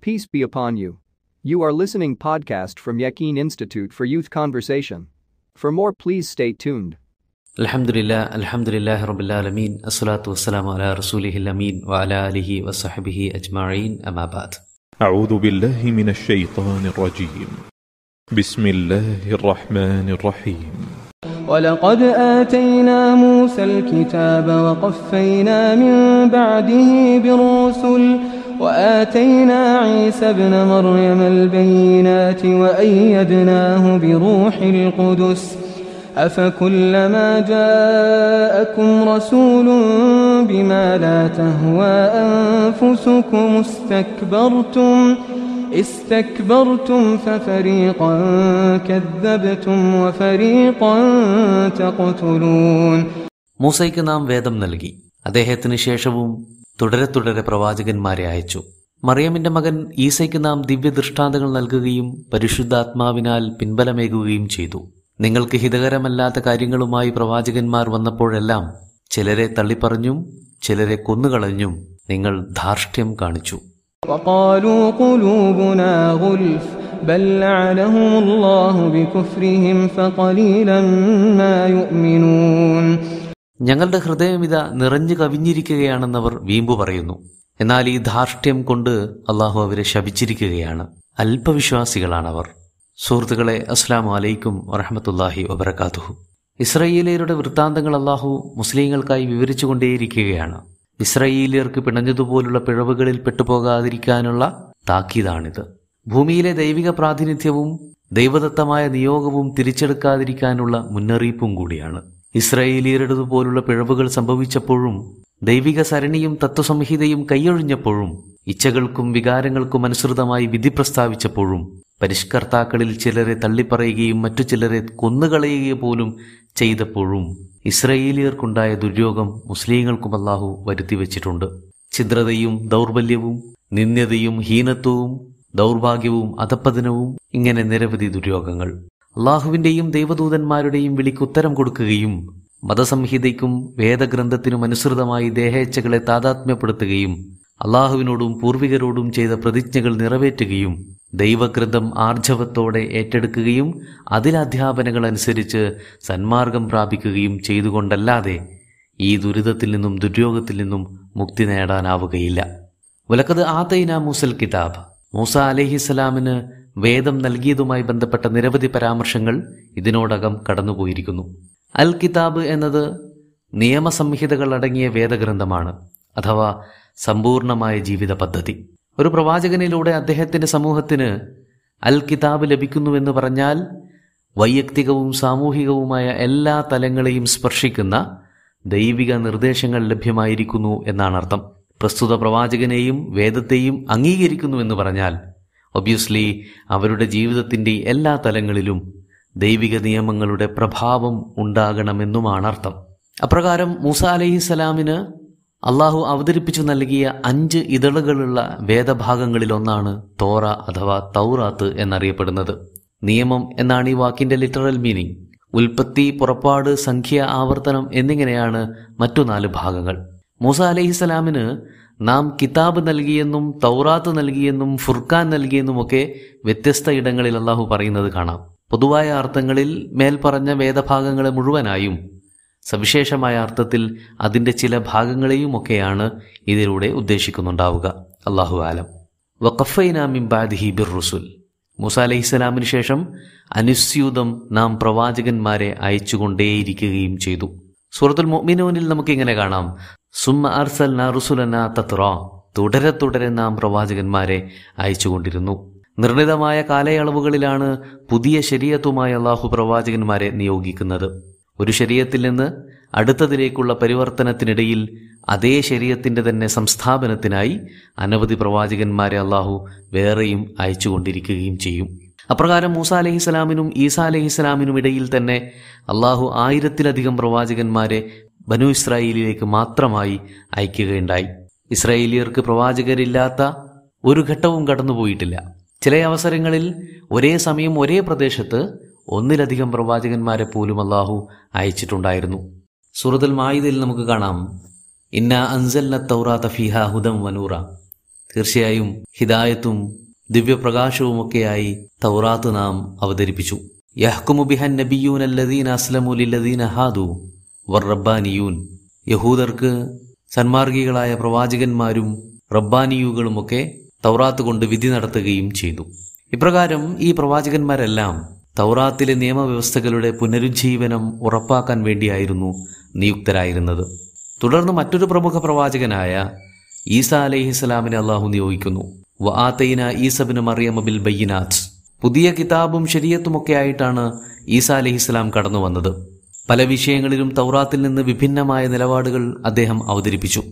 Peace be upon you. You are listening podcast from Yaqeen Institute for Youth Conversation. For more please stay tuned. Alhamdulillah, Alhamdulillah Rabbil Alameen, As-salatu ala rasulihil wa ala alihi wa sahbihi ajma'in amma ba'd. A'udhu billahi minash shaitanir rajim. Bismillahir rahmanir rahim. ولقد آتينا موسى الكتاب وقفينا من بعده بالرسل وآتينا عيسى ابن مريم البينات وأيدناه بروح القدس أفكلما جاءكم رسول بما لا تهوى أنفسكم استكبرتم استكبرتم ففريقا كذبتم وفريقا تقتلون മൂസയ്ക്ക് നാം വേദം നൽകി അദ്ദേഹത്തിന് ശേഷവും തുടരെ തുടരെ പ്രവാചകന്മാരെ അയച്ചു. മറിയമിന്റെ മകൻ ഈസയ്ക്ക് നാം ദിവ്യ ദൃഷ്ടാന്തങ്ങൾ നൽകുകയും പരിശുദ്ധാത്മാവിനാൽ പിൻബലമേകുകയും ചെയ്തു. നിങ്ങൾക്ക് ഹിതകരമല്ലാത്ത കാര്യങ്ങളുമായി പ്രവാചകന്മാർ വന്നപ്പോഴെല്ലാം ചിലരെ തള്ളിപ്പറഞ്ഞും ചിലരെ കൊന്നുകളഞ്ഞും നിങ്ങൾ ധാർഷ്ട്യം കാണിച്ചു. ഞങ്ങളുടെ ഹൃദയം ഹൃദയമിത നിറഞ്ഞു കവിഞ്ഞിരിക്കുകയാണെന്നവർ വീമ്പു പറയുന്നു. എന്നാൽ ഈ ധാർഷ്ട്യം കൊണ്ട് അള്ളാഹു അവരെ ശപിച്ചിരിക്കുകയാണ്. അല്പവിശ്വാസികളാണവർ. സുഹൃത്തുക്കളെ അസ്സാം വലൈക്കും വറഹമത്തല്ലാഹി വബർക്കാത്തുഹു ഇസ്രയേലിയരുടെ വൃത്താന്തങ്ങൾ അള്ളാഹു മുസ്ലിങ്ങൾക്കായി വിവരിച്ചുകൊണ്ടേയിരിക്കുകയാണ്. ഇസ്രയേലിയർക്ക് പിണഞ്ഞതുപോലുള്ള പിഴവുകളിൽ പെട്ടുപോകാതിരിക്കാനുള്ള താക്കീതാണിത്. ഭൂമിയിലെ ദൈവിക പ്രാതിനിധ്യവും ദൈവദത്തമായ നിയോഗവും തിരിച്ചെടുക്കാതിരിക്കാനുള്ള മുന്നറിയിപ്പും കൂടിയാണ്. ഇസ്രയേലിയരുടേതുപോലുള്ള പിഴവുകൾ സംഭവിച്ചപ്പോഴും ദൈവിക സരണിയും തത്വസംഹിതയും കൈയൊഴിഞ്ഞപ്പോഴും ഇച്ഛകൾക്കും വികാരങ്ങൾക്കും അനുസൃതമായി വിധി പ്രസ്താവിച്ചപ്പോഴും പരിഷ്കർത്താക്കളിൽ ചിലരെ തള്ളിപ്പറയുകയും മറ്റു ചിലരെ കൊന്നുകളയുകയും പോലും ചെയ്തപ്പോഴും ഇസ്രയേലിയർക്കുണ്ടായ ദുര്യോഗം മുസ്ലിങ്ങൾക്കും അല്ലാഹു വരുത്തിവെച്ചിട്ടുണ്ട്. ഛിദ്രതയും ദൗർബല്യവും നിന്ദ്യതയും ഹീനത്വവും ദൗർഭാഗ്യവും അധപ്പതനവും ഇങ്ങനെ നിരവധി ദുര്യോഗങ്ങൾ. അള്ളാഹുവിന്റെയും ദൈവദൂതന്മാരുടെയും വിളിക്ക് ഉത്തരം കൊടുക്കുകയും മതസംഹിതയ്ക്കും വേദഗ്രന്ഥത്തിനും അനുസൃതമായി ദേഹേച്ഛകളെ താതാത്മ്യപ്പെടുത്തുകയും അള്ളാഹുവിനോടും പൂർവികരോടും ചെയ്ത പ്രതിജ്ഞകൾ നിറവേറ്റുകയും ദൈവഗ്രന്ഥം ആർജവത്തോടെ ഏറ്റെടുക്കുകയും അതിലധ്യാപനങ്ങൾ അനുസരിച്ച് സന്മാർഗം പ്രാപിക്കുകയും ചെയ്തുകൊണ്ടല്ലാതെ ഈ ദുരിതത്തിൽ നിന്നും ദുര്യോഗത്തിൽ നിന്നും മുക്തി നേടാനാവുകയില്ല. ഉലക്കത് ആതൈന മൂസൽ കിതാബ്. മൂസ അലഹിസ്സലാമിന് വേദം നൽകിയതുമായി ബന്ധപ്പെട്ട നിരവധി പരാമർശങ്ങൾ ഇതിനോടകം കടന്നുപോയിരിക്കുന്നു. അൽ കിതാബ് എന്നത് നിയമസംഹിതകൾ അടങ്ങിയ വേദഗ്രന്ഥമാണ് അഥവാ സമ്പൂർണമായ ജീവിത പദ്ധതി. ഒരു പ്രവാചകനിലൂടെ അദ്ദേഹത്തിന്റെ സമൂഹത്തിന് അൽ കിതാബ് ലഭിക്കുന്നുവെന്ന് പറഞ്ഞാൽ വൈയക്തികവും സാമൂഹികവുമായ എല്ലാ തലങ്ങളെയും സ്പർശിക്കുന്ന ദൈവിക നിർദ്ദേശങ്ങൾ ലഭ്യമായിരിക്കുന്നു എന്നാണ് അർത്ഥം പ്രസ്തുത പ്രവാചകനെയും വേദത്തെയും അംഗീകരിക്കുന്നുവെന്ന് പറഞ്ഞാൽ ഒബ്വിയസ്ലി അവരുടെ ജീവിതത്തിന്റെ എല്ലാ തലങ്ങളിലും ദൈവിക നിയമങ്ങളുടെ പ്രഭാവം ഉണ്ടാകണമെന്നുമാണ് അർത്ഥം. അപ്രകാരം മൂസ അലഹിസലാമിന് അള്ളാഹു അവതരിപ്പിച്ചു നൽകിയ അഞ്ച് ഇതളുകളുള്ള വേദഭാഗങ്ങളിലൊന്നാണ് തോറ അഥവാ തൗറാത്ത് എന്നറിയപ്പെടുന്നത്. നിയമം എന്നാണ് ഈ വാക്കിന്റെ ലിറ്ററൽ മീനിങ് ഉൽപ്പത്തി പുറപ്പാട് സംഖ്യ ആവർത്തനം എന്നിങ്ങനെയാണ് മറ്റു നാല് ഭാഗങ്ങൾ. മൂസ അലഹിസലാമിന് നാം കിതാബ് നൽകിയെന്നും തൗറാത്ത് നൽകിയെന്നും ഫുർഖാൻ നൽകിയെന്നുമൊക്കെ വ്യത്യസ്ത ഇടങ്ങളിൽ അള്ളാഹു പറയുന്നത് കാണാം. പൊതുവായ അർത്ഥങ്ങളിൽ മേൽപ്പറഞ്ഞ വേദഭാഗങ്ങളെ മുഴുവനായും സവിശേഷമായ അർത്ഥത്തിൽ അതിന്റെ ചില ഭാഗങ്ങളെയും ഒക്കെയാണ് ഇതിലൂടെ ഉദ്ദേശിക്കുന്നുണ്ടാവുക. അള്ളാഹു ആലം. വഖഫൈനാമിം ബാദിഹി ബിർ റുസുൽ മൂസ അലഹിസ്സലാമിന് ശേഷം അനുസ്യൂതം നാം പ്രവാചകന്മാരെ അയച്ചുകൊണ്ടേയിരിക്കുകയും ചെയ്തു. സൂറത്തുൽ മൊമിനോനിൽ നമുക്കിങ്ങനെ കാണാം. സുമ്മ അർസൽ റുസുലന തത്ര തുടരെ തുടരെ നാം പ്രവാചകന്മാരെ അയച്ചുകൊണ്ടിരുന്നു. നിർണിതമായ കാലയളവുകളിലാണ് പുതിയ ശരീരത്തുമായി അള്ളാഹു പ്രവാചകന്മാരെ നിയോഗിക്കുന്നത്. ഒരു ശരീരത്തിൽ നിന്ന് അടുത്തതിലേക്കുള്ള പരിവർത്തനത്തിനിടയിൽ അതേ ശരീരത്തിന്റെ തന്നെ സംസ്ഥാപനത്തിനായി അനവധി പ്രവാചകന്മാരെ അള്ളാഹു വേറെയും അയച്ചുകൊണ്ടിരിക്കുകയും ചെയ്യും. അപ്രകാരം മൂസ അലഹിസ്സലാമിനും ഈസ അലഹിസ്സലാമിനും ഇടയിൽ തന്നെ അള്ളാഹു ആയിരത്തിലധികം പ്രവാചകന്മാരെ ബനു ഇസ്രായേലിലേക്ക് മാത്രമായി അയക്കുകയുണ്ടായി. ഇസ്രായേലിയർക്ക് പ്രവാചകരില്ലാത്ത ഒരു ഘട്ടവും കടന്നുപോയിട്ടില്ല. ചില അവസരങ്ങളിൽ ഒരേ സമയം ഒരേ പ്രദേശത്ത് ഒന്നിലധികം പ്രവാചകന്മാരെ പോലും അള്ളാഹു അയച്ചിട്ടുണ്ടായിരുന്നു. സൂറത്തുൽ മായുദിൽ നമുക്ക് കാണാം. ഇന്ന അൻസൽന തൗറാത്ത ഫിഹ ഹുദം വനൂറ തീർച്ചയായും ഹിദായത്തും ദിവ്യപ്രകാശവുമൊക്കെയായി തൗറാത്ത് നാം അവതരിപ്പിച്ചു. യഹ്കുമു ബിഹൻ നബിയൂൻ അല്ലദീൻ അസ്ലമു ലില്ലദീന ഹാദു. വർ യഹൂദർക്ക് സന്മാർഗികളായ പ്രവാചകന്മാരും റബ്ബാനിയുകളുമൊക്കെ തൗറാത്ത് കൊണ്ട് വിധി നടത്തുകയും ചെയ്തു. ഇപ്രകാരം ഈ പ്രവാചകന്മാരെല്ലാം തൗറാത്തിലെ നിയമവ്യവസ്ഥകളുടെ പുനരുജ്ജീവനം ഉറപ്പാക്കാൻ വേണ്ടിയായിരുന്നു നിയുക്തരായിരുന്നത്. തുടർന്ന് മറ്റൊരു പ്രമുഖ പ്രവാചകനായ ഈസ അലൈഹിസ്സലാമിനെ അള്ളാഹു നിയോഗിക്കുന്നു. വആത്തൈന ഈസബിന് മറിയമബിൽ ബയ്യനാഥ് പുതിയ കിതാബും ശരീരത്തുമൊക്കെ ആയിട്ടാണ് ഈസ അലഹിസ്സലാം കടന്നു വന്നത് പല വിഷയങ്ങളിലും തൗറാത്തിൽ നിന്ന് വിഭിന്നമായ നിലപാടുകൾ അദ്ദേഹം അവതരിപ്പിച്ചു.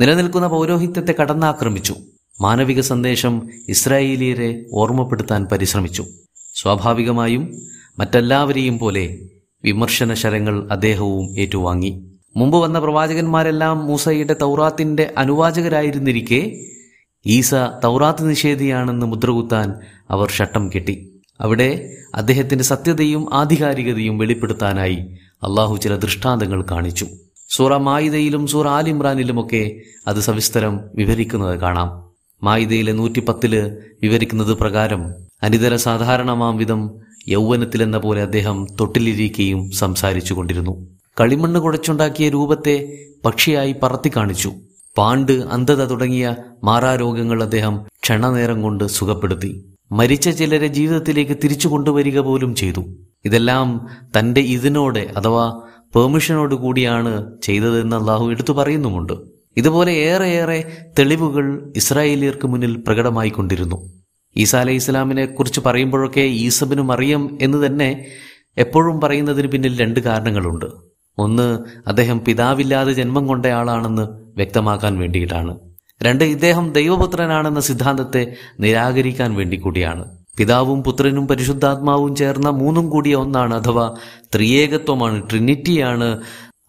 നിലനിൽക്കുന്ന പൗരോഹിത്യത്തെ കടന്നാക്രമിച്ചു. മാനവിക സന്ദേശം ഇസ്രായേലിയരെ ഓർമ്മപ്പെടുത്താൻ പരിശ്രമിച്ചു. സ്വാഭാവികമായും മറ്റെല്ലാവരെയും പോലെ വിമർശന ശരങ്ങൾ അദ്ദേഹവും ഏറ്റുവാങ്ങി. മുമ്പ് വന്ന പ്രവാചകന്മാരെല്ലാം മൂസയുടെ തൗറാത്തിന്റെ അനുവാചകരായിരുന്നിരിക്കെ ഈസ തൗറാത്ത് നിഷേധിയാണെന്ന് മുദ്രകുത്താൻ അവർ ഷട്ടം കെട്ടി. അവിടെ അദ്ദേഹത്തിന്റെ സത്യതയും ആധികാരികതയും വെളിപ്പെടുത്താനായി അള്ളാഹു ചില ദൃഷ്ടാന്തങ്ങൾ കാണിച്ചു. സൂറ മായിദയിലും സൂറ ആലിമ്രാനിലുമൊക്കെ അത് സവിസ്തരം വിവരിക്കുന്നത് കാണാം. മായിദയിലെ നൂറ്റിപ്പത്തിൽ വിവരിക്കുന്നത് പ്രകാരം അനിതര സാധാരണമാം വിധം യൗവനത്തിലെന്ന പോലെ അദ്ദേഹം തൊട്ടിലിരിക്കുകയും സംസാരിച്ചു കൊണ്ടിരുന്നു. കളിമണ്ണ് കുഴച്ചുണ്ടാക്കിയ രൂപത്തെ പക്ഷിയായി പറത്തി കാണിച്ചു. പാണ്ട് അന്ധത തുടങ്ങിയ മാറാരോഗങ്ങൾ അദ്ദേഹം ക്ഷണനേരം കൊണ്ട് സുഖപ്പെടുത്തി. മരിച്ച ചിലരെ ജീവിതത്തിലേക്ക് തിരിച്ചു കൊണ്ടുവരിക പോലും ചെയ്തു. ഇതെല്ലാം തന്റെ ഇതിനോടെ അഥവാ പെർമിഷനോട് കൂടിയാണ് ചെയ്തതെന്ന് അള്ളാഹു എടുത്തു പറയുന്നുമുണ്ട്. ഇതുപോലെ ഏറെയേറെ തെളിവുകൾ ഇസ്രായേലിയർക്ക് മുന്നിൽ പ്രകടമായിക്കൊണ്ടിരുന്നു. ഈസ അലൈഹി ഇസ്ലാമിനെ കുറിച്ച് പറയുമ്പോഴൊക്കെ ഈസബിന് മറിയം എന്ന് തന്നെ എപ്പോഴും പറയുന്നതിന് പിന്നിൽ രണ്ട് കാരണങ്ങളുണ്ട്. ഒന്ന് അദ്ദേഹം പിതാവില്ലാതെ ജന്മം കൊണ്ടയാളാണെന്ന് വ്യക്തമാക്കാൻ വേണ്ടിയിട്ടാണ്. രണ്ട് ഇദ്ദേഹം ദൈവപുത്രനാണെന്ന സിദ്ധാന്തത്തെ നിരാകരിക്കാൻ വേണ്ടി കൂടിയാണ്. പിതാവും പുത്രനും പരിശുദ്ധാത്മാവും ചേർന്ന മൂന്നും കൂടിയ ഒന്നാണ് അഥവാ ത്രിയേകത്വമാണ് ട്രിനിറ്റിയാണ്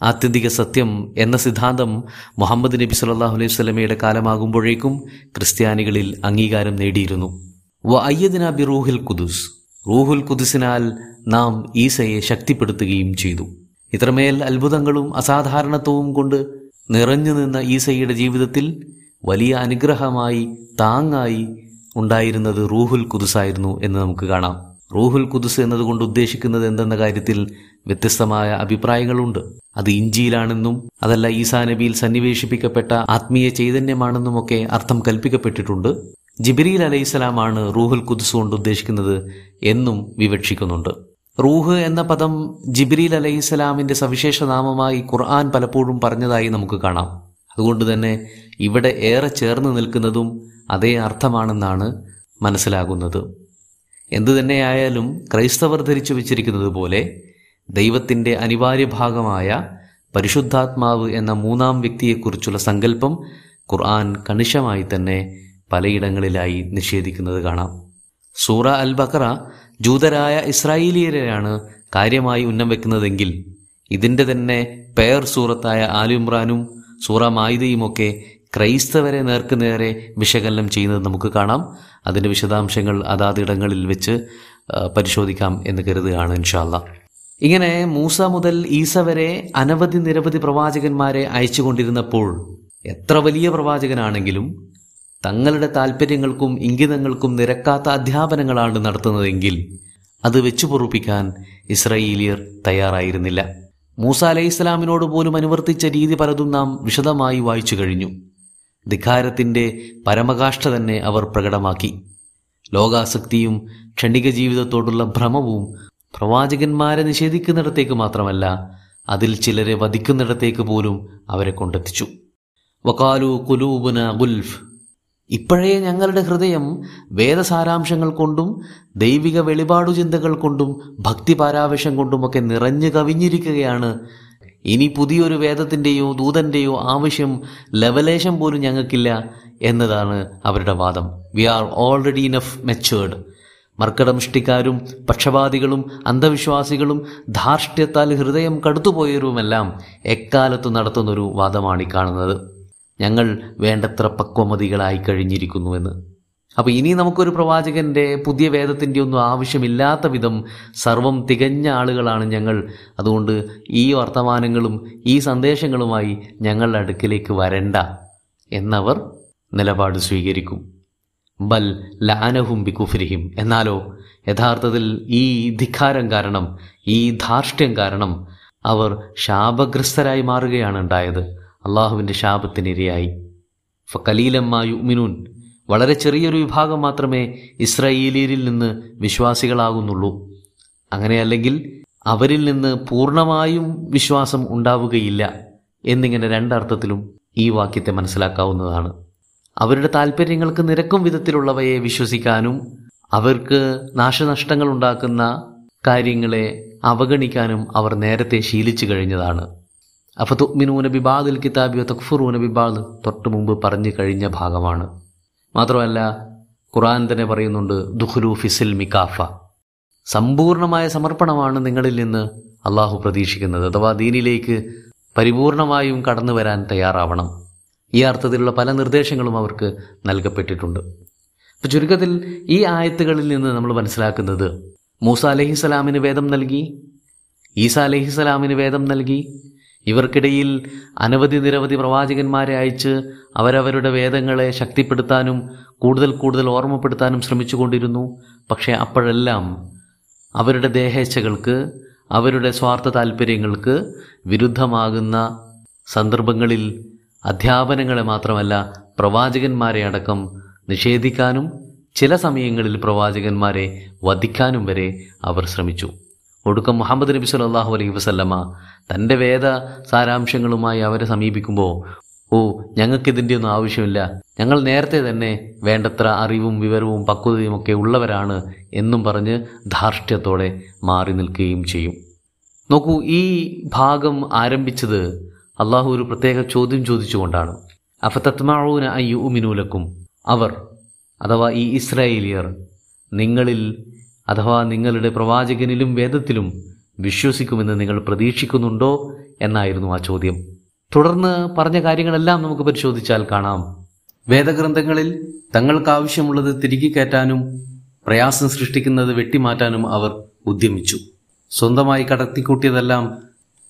ആത്യന്തിക സത്യം എന്ന സിദ്ധാന്തം മുഹമ്മദ് നബി സല്ലാഹു അലൈഹി സ്വലമയുടെ കാലമാകുമ്പോഴേക്കും ക്രിസ്ത്യാനികളിൽ അംഗീകാരം നേടിയിരുന്നു. വ അയ്യദിന ബി റൂഹിൽ കുദുസ് റൂഹുൽ കുദുസിനാൽ നാം ഈസയെ ശക്തിപ്പെടുത്തുകയും ചെയ്തു. ഇത്രമേൽ അത്ഭുതങ്ങളും അസാധാരണത്വവും കൊണ്ട് നിറഞ്ഞു നിന്ന ഈസയുടെ ജീവിതത്തിൽ വലിയ അനുഗ്രഹമായി താങ്ങായി ഉണ്ടായിരുന്നത് റൂഹുൽ കുദുസായിരുന്നു എന്ന് നമുക്ക് കാണാം. റൂഹുൽ കുദുസ് എന്നതുകൊണ്ട് ഉദ്ദേശിക്കുന്നത് എന്തെന്ന കാര്യത്തിൽ വ്യത്യസ്തമായ അഭിപ്രായങ്ങളുണ്ട്. അത് ഇഞ്ചിയിലാണെന്നും അതല്ല ഈസാ നബിയിൽ സന്നിവേശിപ്പിക്കപ്പെട്ട ആത്മീയ ചൈതന്യമാണെന്നുമൊക്കെ അർത്ഥം കൽപ്പിക്കപ്പെട്ടിട്ടുണ്ട്. ജിബിരിൽ അലൈഹിസ്സലാമാണ് റൂഹുൽ കുദുസ് കൊണ്ട് ഉദ്ദേശിക്കുന്നത് എന്നും വിവക്ഷിക്കുന്നുണ്ട്. റൂഹ് എന്ന പദം ജിബ്രീൽ അലൈഹിസ്സലാമിന്റെ സവിശേഷ നാമമായി ഖുർആൻ പലപ്പോഴും പറഞ്ഞതായി നമുക്ക് കാണാം. അതുകൊണ്ട് തന്നെ ഇവിടെ ഏറെ ചേർന്ന് നിൽക്കുന്നതും അതേ അർത്ഥമാണെന്നാണ് മനസ്സിലാകുന്നത്. എന്തു തന്നെയായാലും ക്രൈസ്തവർ ധരിച്ചു വച്ചിരിക്കുന്നത് പോലെ ദൈവത്തിന്റെ അനിവാര്യ ഭാഗമായ പരിശുദ്ധാത്മാവ് എന്ന മൂന്നാം വ്യക്തിയെക്കുറിച്ചുള്ള സങ്കല്പം ഖുർആൻ കണിശമായി തന്നെ പലയിടങ്ങളിലായി നിഷേധിക്കുന്നത് കാണാം. സൂറ അൽ ബക്കറ ജൂതരായ ഇസ്രായേലിയരെയാണ് കാര്യമായി ഉന്നം വെക്കുന്നതെങ്കിൽ ഇതിന്റെ തന്നെ പേർ സൂറത്തായ ആലിമ്രാനും സൂറ ക്രൈസ്തവരെ നേർക്ക് നേരെ വിശകലനം ചെയ്യുന്നത് നമുക്ക് കാണാം. അതിന്റെ വിശദാംശങ്ങൾ അതാതിടങ്ങളിൽ വെച്ച് പരിശോധിക്കാം എന്ന് കരുതുകയാണ് ഇൻഷാല്ല ഇങ്ങനെ മൂസ മുതൽ ഈസ വരെ അനവധി നിരവധി പ്രവാചകന്മാരെ അയച്ചുകൊണ്ടിരുന്നപ്പോൾ എത്ര വലിയ പ്രവാചകനാണെങ്കിലും തങ്ങളുടെ താല്പര്യങ്ങൾക്കും ഇംഗിതങ്ങൾക്കും നിരക്കാത്ത അധ്യാപനങ്ങളാണ് നടത്തുന്നതെങ്കിൽ അത് വെച്ചു പൊറുപ്പിക്കാൻ ഇസ്രയേലിയർ തയ്യാറായിരുന്നില്ല. മൂസ അലൈഹി ഇസ്ലാമിനോട് പോലും അനുവർത്തിച്ച രീതി പലതും നാം വിശദമായി വായിച്ചു കഴിഞ്ഞു. ധിക്കാരത്തിന്റെ പരമകാഷ്ഠ തന്നെ അവർ പ്രകടമാക്കി. ലോകാസക്തിയും ക്ഷണിക ജീവിതത്തോടുള്ള ഭ്രമവും പ്രവാചകന്മാരെ നിഷേധിക്കുന്നിടത്തേക്ക് മാത്രമല്ല അതിൽ ചിലരെ വധിക്കുന്നിടത്തേക്ക് പോലും അവരെ കൊണ്ടെത്തിച്ചു. വക്കാലു കുലൂബുന ഗുൽഫ് ഇപ്പോഴേ ഞങ്ങളുടെ ഹൃദയം വേദസാരാംശങ്ങൾ കൊണ്ടും ദൈവിക വെളിപാടു ചിന്തകൾ കൊണ്ടും ഭക്തി പാരാവേശം കൊണ്ടുമൊക്കെ നിറഞ്ഞു കവിഞ്ഞിരിക്കുകയാണ്. ഇനി പുതിയൊരു വേദത്തിന്റെയോ ദൂതന്റെയോ ആവശ്യം ലവലേശം പോലും ഞങ്ങൾക്കില്ല എന്നതാണ് അവരുടെ വാദം. We are already enough matured മർക്കടമുഷ്ടിക്കാരും പക്ഷപാതികളും അന്ധവിശ്വാസികളും ധാർഷ്ട്യത്താൽ ഹൃദയം കടുത്തുപോയവരുമെല്ലാം എക്കാലത്ത് നടത്തുന്നൊരു വാദമാണ് ഈ കാണുന്നത്. ഞങ്ങൾ വേണ്ടത്ര പക്വമതികളായി കഴിഞ്ഞിരിക്കുന്നുവെന്ന്. അപ്പോൾ ഇനി നമുക്കൊരു പ്രവാചകന്റെ പുതിയ വേദത്തിന്റെ ഒന്നും ആവശ്യമില്ലാത്ത വിധം സർവം തികഞ്ഞ ആളുകളാണ് ഞങ്ങൾ. അതുകൊണ്ട് ഈ വർത്തമാനങ്ങളും ഈ സന്ദേശങ്ങളുമായി ഞങ്ങളുടെ അടുക്കിലേക്ക് വരണ്ട എന്നവർ നിലപാട് സ്വീകരിക്കും. ബൽ ലാനഹും ബികുഫിരിഹിം. എന്നാലോ യഥാർത്ഥത്തിൽ ഈ ധിക്കാരം കാരണം ഈ ധാർഷ്ട്യം കാരണം അവർ ശാപഗ്രസ്തരായി മാറുകയാണ് ഉണ്ടായത്. അള്ളാഹുവിന്റെ ശാപത്തിനിരയായി. ഫലീലമ്മ യുമിനൂൻ വളരെ ചെറിയൊരു വിഭാഗം മാത്രമേ ഇസ്രയേലിയരിൽ നിന്ന് വിശ്വാസികളാകുന്നുള്ളൂ. അങ്ങനെയല്ലെങ്കിൽ അവരിൽ നിന്ന് പൂർണമായും വിശ്വാസം ഉണ്ടാവുകയില്ല എന്നിങ്ങനെ രണ്ടർത്ഥത്തിലും ഈ വാക്യത്തെ മനസ്സിലാക്കാവുന്നതാണ്. അവരുടെ താല്പര്യങ്ങൾക്ക് നിരക്കും വിധത്തിലുള്ളവയെ വിശ്വസിക്കാനും അവർക്ക് നാശനഷ്ടങ്ങൾ ഉണ്ടാക്കുന്ന കാര്യങ്ങളെ അവഗണിക്കാനും അവർ നേരത്തെ ശീലിച്ചു കഴിഞ്ഞതാണ്. അഫതുമിനൂന ബിബാദിൽ കിതാബിയോ തക്ഫുറൂന ബിബാദ് തൊട്ട് മുമ്പ് പറഞ്ഞു കഴിഞ്ഞ ഭാഗമാണ്. മാത്രമല്ല ഖുറാൻ തന്നെ പറയുന്നുണ്ട് ദുഹ്ലു ഫിസിൽ മിക്കാഫ സമ്പൂർണമായ സമർപ്പണമാണ് നിങ്ങളിൽ നിന്ന് അള്ളാഹു പ്രതീക്ഷിക്കുന്നത്. അഥവാ ദീനിലേക്ക് പരിപൂർണമായും കടന്നു വരാൻ തയ്യാറാവണം. ഈ അർത്ഥത്തിലുള്ള പല നിർദ്ദേശങ്ങളും അവർക്ക് നൽകപ്പെട്ടിട്ടുണ്ട്. അപ്പോൾ ചുരുക്കത്തിൽ ഈ ആയത്തുകളിൽ നിന്ന് നമ്മൾ മനസ്സിലാക്കുന്നത് മൂസ അലഹിസ്സലാമിന് വേദം നൽകി ഈസ അലഹിസ്സലാമിന് വേദം നൽകി ഇവർക്കിടയിൽ അനവധി നിരവധി പ്രവാചകന്മാരെ അയച്ച് അവരവരുടെ വേദങ്ങളെ ശക്തിപ്പെടുത്താനും കൂടുതൽ കൂടുതൽ ഓർമ്മപ്പെടുത്താനും ശ്രമിച്ചുകൊണ്ടിരുന്നു. പക്ഷേ അപ്പോഴെല്ലാം അവരുടെ ദേഹേച്ഛകൾക്ക് അവരുടെ സ്വാർത്ഥ താല്പര്യങ്ങൾക്ക് വിരുദ്ധമാകുന്ന സന്ദർഭങ്ങളിൽ അധ്യാപനങ്ങളെ മാത്രമല്ല പ്രവാചകന്മാരെ അടക്കം നിഷേധിക്കാനും ചില സമയങ്ങളിൽ പ്രവാചകന്മാരെ വധിക്കാനും വരെ അവർ ശ്രമിച്ചു. ഒടുക്കം മുഹമ്മദ് നബി സല്ലല്ലാഹു അലൈഹി വസല്ലമ തന്റെ വേദ സാരാംശങ്ങളുമായി അവരെ സമീപിക്കുമ്പോൾ ഓ ഞങ്ങൾക്കിതിന്റെ ഒന്നും ആവശ്യമില്ല. ഞങ്ങൾ നേരത്തെ തന്നെ വേണ്ടത്ര അറിവും വിവരവും പക്വതയും ഒക്കെ ഉള്ളവരാണ് എന്നും പറഞ്ഞ് ധാർഷ്ട്യത്തോടെ മാറി നിൽക്കുകയും ചെയ്യും. നോക്കൂ ഈ ഭാഗം ആരംഭിച്ചത് അള്ളാഹു ഒരു പ്രത്യേക ചോദ്യം ചോദിച്ചുകൊണ്ടാണ്. അഫതത്മാവൂന അയ്യു ഉമിനൂലക്കും അവർ അഥവാ ഈ ഇസ്രായേലിയർ നിങ്ങളിൽ അഥവാ നിങ്ങളുടെ പ്രവാചകനിലും വേദത്തിലും വിശ്വസിക്കുമെന്ന് നിങ്ങൾ പ്രതീക്ഷിക്കുന്നുണ്ടോ എന്നായിരുന്നു ആ ചോദ്യം. തുടർന്ന് പറഞ്ഞ കാര്യങ്ങളെല്ലാം നമുക്ക് പരിശോധിച്ചാൽ കാണാം. വേദഗ്രന്ഥങ്ങളിൽ തങ്ങൾക്ക് ആവശ്യമുള്ളത് തിരികെ കയറ്റാനും പ്രയാസം സൃഷ്ടിക്കുന്നത് വെട്ടിമാറ്റാനും അവർ ഉദ്യമിച്ചു. സ്വന്തമായി കടത്തിക്കൂട്ടിയതെല്ലാം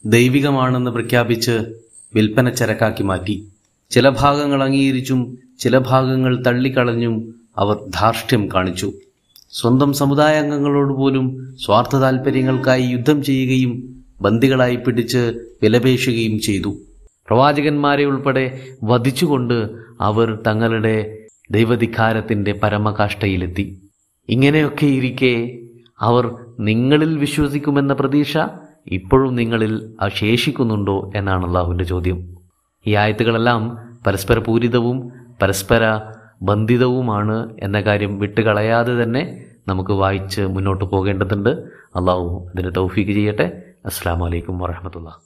ദൈവികമാണെന്ന് പ്രഖ്യാപിച്ച് വിൽപ്പന ചരക്കാക്കി മാറ്റി. ചില ഭാഗങ്ങൾ അംഗീകരിച്ചും ചില ഭാഗങ്ങൾ തള്ളിക്കളഞ്ഞും അവർ ധാർഷ്ട്യം കാണിച്ചു. സ്വന്തം സമുദായ അംഗങ്ങളോട് പോലും സ്വാർത്ഥ താൽപ്പര്യങ്ങൾക്കായി യുദ്ധം ചെയ്യുകയും ബന്ദികളായി പിടിച്ച് വിലപേശുകയും ചെയ്തു. പ്രവാചകന്മാരെ ഉൾപ്പെടെ വധിച്ചുകൊണ്ട് അവർ തങ്ങളുടെ ദൈവധികാരത്തിന്റെ പരമകാഷ്ഠയിലെത്തി. ഇങ്ങനെയൊക്കെ ഇരിക്കെ അവർ നിങ്ങളിൽ വിശ്വസിക്കുമെന്ന പ്രതീക്ഷ ഇപ്പോഴും നിങ്ങളിൽ അവശേഷിക്കുന്നുണ്ടോ എന്നാണ് അള്ളാഹുവിന്റെ ചോദ്യം. ഈ ആയത്തുകളെല്ലാം പരസ്പര പൂരിതവും പരസ്പര ബന്ധിതവുമാണ് എന്ന കാര്യം വിട്ടുകളയാതെ തന്നെ നമുക്ക് വായിച്ച് മുന്നോട്ട് പോകേണ്ടതുണ്ട്. അള്ളാഹു അതിന് തൗഫീക്ക് ചെയ്യട്ടെ. അസ്സാം വലൈക്കും വാഹമത്തുള്ള